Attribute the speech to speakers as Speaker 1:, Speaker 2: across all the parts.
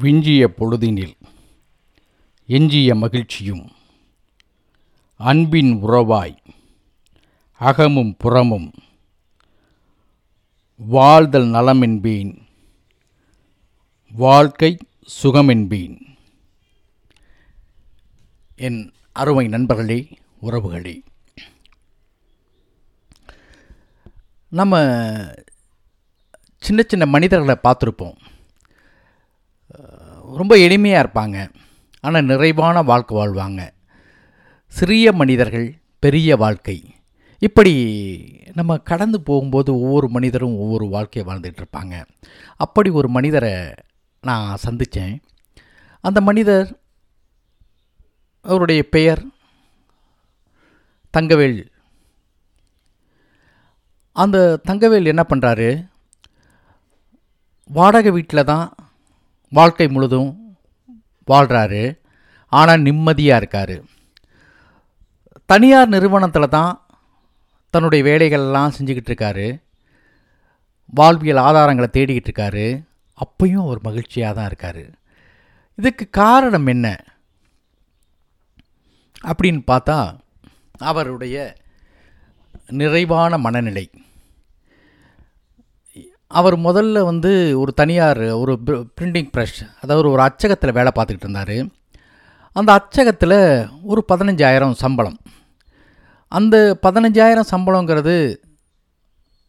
Speaker 1: விஞ்சிய பொழுதினில் எஞ்சிய மகிழ்ச்சியும் அன்பின் உறவாய் அகமும் புறமும் வாழ்தல் நலமென்பேன் வாழ்க்கை சுகமென்பேன். என் அருமை நண்பர்களே உறவுகளே நம்ம சின்ன சின்ன மனிதர்களை பார்த்துருப்போம். ரொம்ப எளிமையாக இருப்பாங்க. ஆனால் நிறைவான வாழ்க்கை வாழ்வாங்க. சிறிய மனிதர்கள் பெரிய வாழ்க்கை. இப்படி நம்ம கடந்து போகும்போது ஒவ்வொரு மனிதரும் ஒவ்வொரு வாழ்க்கையை வாழ்ந்துகிட்ருப்பாங்க அப்படி ஒரு மனிதரை நான் சந்தித்தேன் அந்த மனிதர் அவருடைய பெயர் தங்கவேல். அந்த தங்கவேல் என்ன பண்ணுறாரு வாடகை வீட்டில் தான் வாழ்க்கை முழுதும் வாழ்கிறாரு ஆனால் நிம்மதியாக இருக்கார். தனியார் நிறுவனத்தில் தான் தன்னுடைய வேலைகள்லாம் செஞ்சுக்கிட்டு இருக்காரு. வாழ்வியல் ஆதாரங்களை தேடிக்கிட்டு இருக்காரு. அப்பையும் அவர் மகிழ்ச்சியாக தான் இருக்கார். இதுக்கு காரணம் என்ன? அப்படின்னு பார்த்தா அவருடைய நிறைவான மனநிலை. அவர் முதல்ல வந்து ஒரு தனியார் ஒரு பிரிண்டிங் ப்ரெஷ் அதாவது ஒரு அச்சகத்தில் வேலை பார்த்துக்கிட்டு இருந்தார். அந்த அச்சகத்தில் ஒரு பதினஞ்சாயிரம் சம்பளம். அந்த பதினஞ்சாயிரம் சம்பளங்கிறது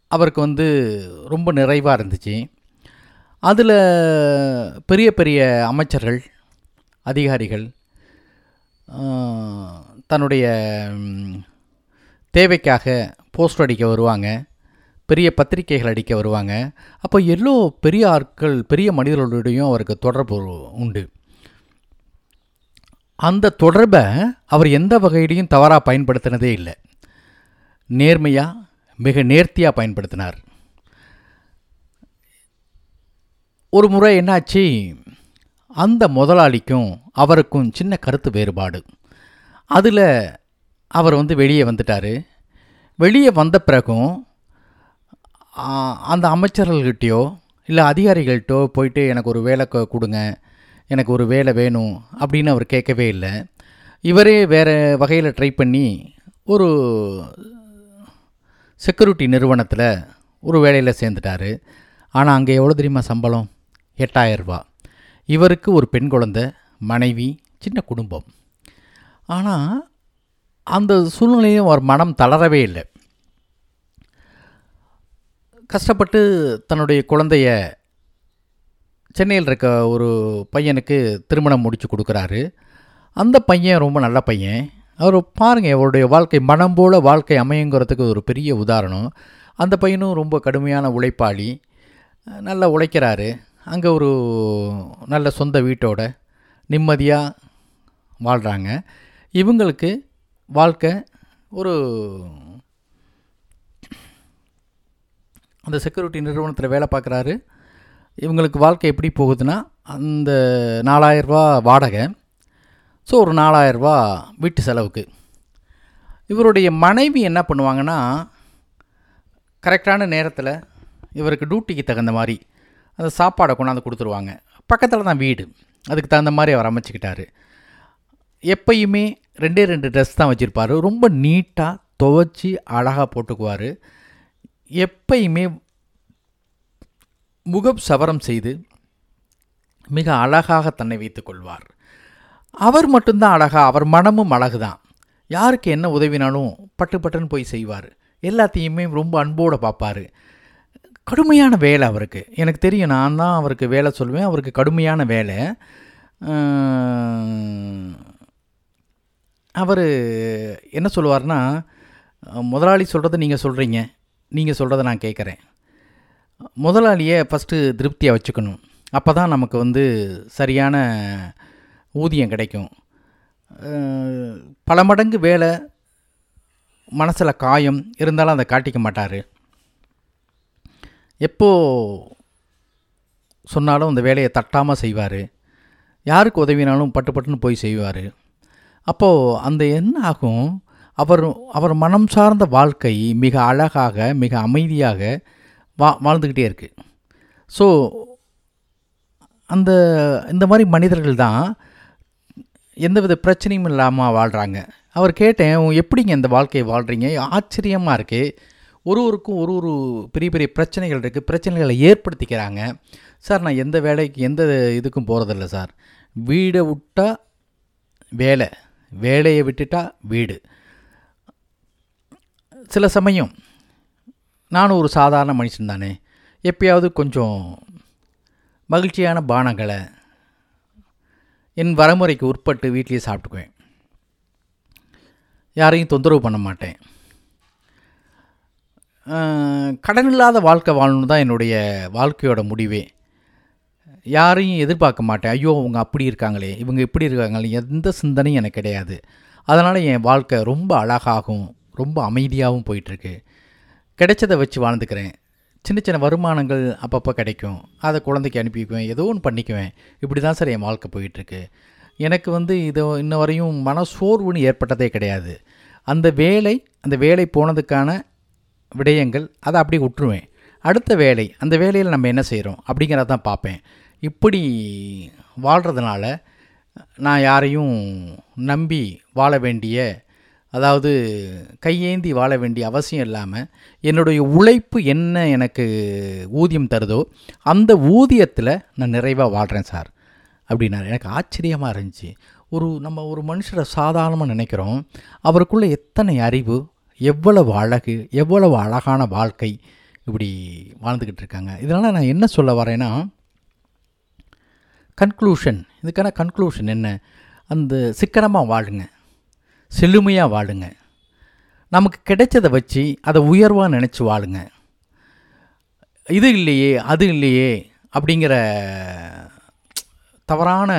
Speaker 1: அவருக்கு வந்து ரொம்ப நிறைவாக இருந்துச்சு. அதில் பெரிய பெரிய அமைச்சர்கள் அதிகாரிகள் தன்னுடைய தேவைக்காக போஸ்டர் அடிக்க வருவாங்க. பெரிய பத்திரிகைகள் அடிக்க வருவாங்க. அப்போ எல்லோ பெரிய ஆட்கள் பெரிய மனிதர்களுடையும் அவருக்கு தொடர்பு உண்டு. அந்த தொடர்பை அவர் எந்த வகையிலையும் தவறாக பயன்படுத்தினதே இல்லை. நேர்மையாக மிக நேர்த்தியாக பயன்படுத்தினார். ஒரு முறை என்னாச்சு? அந்த முதலாளிக்கும் அவருக்கும் சின்ன கருத்து வேறுபாடு. அதில் அவர் வந்து வெளியே வந்துட்டார். வெளியே வந்த பிறகும் அந்த அமைச்சர்கள்கிட்டயோ இல்லை அதிகாரிகள்கிட்டோ போயிட்டு எனக்கு ஒரு வேலை கொடுங்க. எனக்கு ஒரு வேலை வேணும் அப்படின்னு அவர் கேட்கவே இல்லை. இவரே வேறு வகையில் ட்ரை பண்ணி ஒரு செக்யூரிட்டி நிறுவனத்தில் ஒரு வேலையில் சேர்ந்துட்டார். ஆனால் அங்கே எவ்வளோ தெரியுமா சம்பளம்? எட்டாயிரரூபா இவருக்கு ஒரு பெண் குழந்தை மனைவி சின்ன குடும்பம். ஆனால் அந்த சூழ்நிலையும் அவர் மனம் தளரவே இல்லை. கஷ்டப்பட்டு தன்னுடைய குழந்தைய சென்னையில் இருக்க ஒரு பையனுக்கு திருமணம் முடித்து கொடுக்குறாரு. அந்த பையன் ரொம்ப நல்ல பையன். அவர் பாருங்கள் அவருடைய வாழ்க்கை மனம் போல் வாழ்க்கை அமையுங்கிறதுக்கு ஒரு பெரிய உதாரணம். அந்த பையனும் ரொம்ப கடுமையான உழைப்பாளி. நல்லா உழைக்கிறாரு. அங்கே ஒரு நல்ல சொந்த வீட்டோட நிம்மதியாக வாழ்கிறாங்க இவங்களுக்கு வாழ்க்கை ஒரு அந்த செக்யூரிட்டி நிறுவனத்தில் வேலை பார்க்குறாரு. இவங்களுக்கு வாழ்க்கை எப்படி போகுதுன்னா அந்த நாலாயிரரூபா வாடகை. ஸோ ஒரு நாலாயிரரூபா வீட்டு செலவுக்கு. இவருடைய மனைவி என்ன பண்ணுவாங்கன்னா கரெக்டான நேரத்தில் இவருக்கு டியூட்டிக்கு தகுந்த மாதிரி அந்த சாப்பாடை கொண்டாந்து கொடுத்துருவாங்க. பக்கத்தில் தான் வீடு. அதுக்கு தகுந்த மாதிரி அவர் அமைச்சிக்கிட்டார். எப்பயுமே ரெண்டே ரெண்டு ட்ரெஸ் தான் வச்சுருப்பார். ரொம்ப நீட்டாக துவைச்சி அழகாக போட்டுக்குவார். எப்பயுமே முகம் சவரம் செய்து மிக அழகாக தன்னை வைத்து கொள்வார். அவர் மட்டும்தான் அழகா அவர் மனமும் அழகு தான் யாருக்கு என்ன உதவினாலும் பட்டு பட்டுன்னு போய் செய்வார். எல்லாத்தையுமே ரொம்ப அன்போடு பார்ப்பார். கடுமையான வேலை அவருக்கு. எனக்கு தெரியும் நான் தான் அவருக்கு வேலை சொல்லுவேன் அவருக்கு கடுமையான வேலை. அவர் என்ன சொல்லுவார்னா முதலாளி சொல்கிறத நீங்கள் சொல்கிறீங்க நீங்கள் சொல்கிறத நான் கேட்குறேன் முதலாளியை ஃபஸ்ட்டு திருப்தியாக வச்சுக்கணும். அப்போ தான் நமக்கு வந்து சரியான ஊதியம் கிடைக்கும். பல மடங்கு வேலை மனசில் காயம் இருந்தாலும் அதை காட்டிக்க மாட்டார். எப்போ சொன்னாலும் அந்த வேலையை தட்டாமல் செய்வார். யாருக்கு உதவினாலும் பட்டு பட்டுன்னு போய் செய்வார். அப்போது அந்த என்ன ஆகும்? அவர் அவர் மனம் சார்ந்த வாழ்க்கை மிக அழகாக மிக அமைதியாக வா வாழ்ந்துக்கிட்டே இருக்குது ஸோ அந்த இந்த மாதிரி மனிதர்கள் தான் எந்தவித பிரச்சனையும் இல்லாமல் வாழ்கிறாங்க அவர் கேட்டேன் எப்படிங்க இந்த வாழ்க்கையை வாழ்கிறீங்க ஆச்சரியமாக இருக்குது ஒரு ஒருக்கும் ஒரு ஒரு பெரிய பெரிய பிரச்சனைகள் இருக்குது பிரச்சனைகளை ஏற்படுத்திக்கிறாங்க. சார் நான் எந்த வேலைக்கு எந்த இதுக்கும் போகிறதில்ல சார். வீடை விட்டால் வேலை வேலையை விட்டுட்டா வீடு. சில சமயம் நானும் ஒரு சாதாரண மனுஷன் தானே. எப்பயாவது கொஞ்சம் மகிழ்ச்சியான பானங்களை என் வரமுறைக்கு உட்பட்டு வீட்லேயே சாப்பிட்டுக்குவேன். யாரையும் தொந்தரவு பண்ண மாட்டேன். கடன் இல்லாத வாழ்க்கை வாழணும் தான் என்னுடைய வாழ்க்கையோட முடிவே. யாரையும் எதிர்பார்க்க மாட்டேன். ஐயோ அவங்க அப்படி இருக்காங்களே இவங்க இப்படி இருக்காங்களே எந்த சிந்தனையும் எனக்கு கிடையாது. அதனால் என் வாழ்க்கை ரொம்ப அழகாகும். ரொம்ப அமைதியாகவும் போயிட்டுருக்கு. கிடைச்சதை வச்சு வாழ்ந்துக்கிறேன். சின்ன சின்ன வருமானங்கள் அப்பப்போ கிடைக்கும். அதை குழந்தைக்கு அனுப்பிக்குவேன். ஏதோ ஒன்று பண்ணிக்குவேன். இப்படி தான் சார் என் வாழ்க்கை போயிட்டுருக்கு. எனக்கு வந்து இது இன்ன வரையும் மன சோர்வுன்னு ஏற்பட்டதே கிடையாது. அந்த வேலை அந்த வேலை போனதுக்கான விடயங்கள் அதை அப்படியே விட்டுருவேன். அடுத்த வேலை அந்த வேலையில் நம்ம என்ன செய்கிறோம் அப்படிங்கிறத தான் பார்ப்பேன். இப்படி வாழ்கிறதுனால நான் யாரையும் நம்பி வாழ வேண்டிய அதாவது கையேந்தி வாழ வேண்டிய அவசியம் இல்லாமல் என்னுடைய உழைப்பு என்ன எனக்கு ஊதியம் தருதோ அந்த ஊதியத்தில் நான் நிறைவாக வாழ்கிறேன் சார் அப்படின்னாரு. எனக்கு ஆச்சரியமாக இருந்துச்சு. ஒரு நம்ம ஒரு மனுஷரை சாதாரணமாக நினைக்கிறோம். அவருக்குள்ளே எத்தனை அறிவு எவ்வளவு அழகு எவ்வளவு அழகான வாழ்க்கை இப்படி வாழ்ந்துக்கிட்டு இருக்காங்க. இதனால் நான் என்ன சொல்ல வரேன்னா கன்க்ளூஷன் இதுக்கான கன்க்ளூஷன் என்ன? அந்த சிக்கனமாக வாழுங்க. செழுமையாக வாழுங்க. நமக்கு கிடைச்சதை வச்சு அதை உயர்வாக நினச்சி வாழுங்க. இது இல்லையே அது இல்லையே அப்படிங்கிற தவறான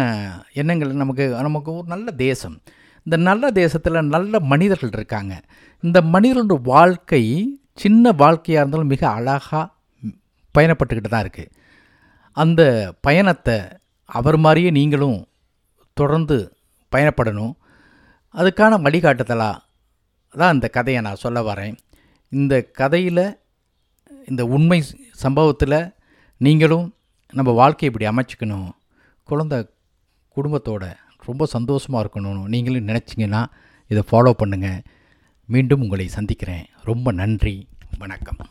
Speaker 1: எண்ணங்கள் நமக்கு நமக்கு ஒரு நல்ல தேசம். இந்த நல்ல தேசத்தில் நல்ல மனிதர்கள் இருக்காங்க. இந்த மனிதர்களோட வாழ்க்கை சின்ன வாழ்க்கையாக இருந்தாலும் மிக அழகாக பயணப்பட்டுக்கிட்டு தான் இருக்குது அந்த பயணத்தை அவர் மாதிரியே நீங்களும் தொடர்ந்து பயணப்படணும். அதுக்கான வழிகாட்டுதலாக தான் இந்த கதையை நான் சொல்ல வரேன். இந்த கதையில் இந்த உண்மை சம்பவத்தில் நீங்களும் நம்ம வாழ்க்கையை இப்படி அமைச்சிக்கணும். குழந்த குடும்பத்தோட ரொம்ப சந்தோஷமாக இருக்கணும்னு நீங்களும் நினச்சிங்கன்னா இதை ஃபாலோ பண்ணுங்கள் மீண்டும் உங்களை சந்திக்கிறேன். ரொம்ப நன்றி. வணக்கம்.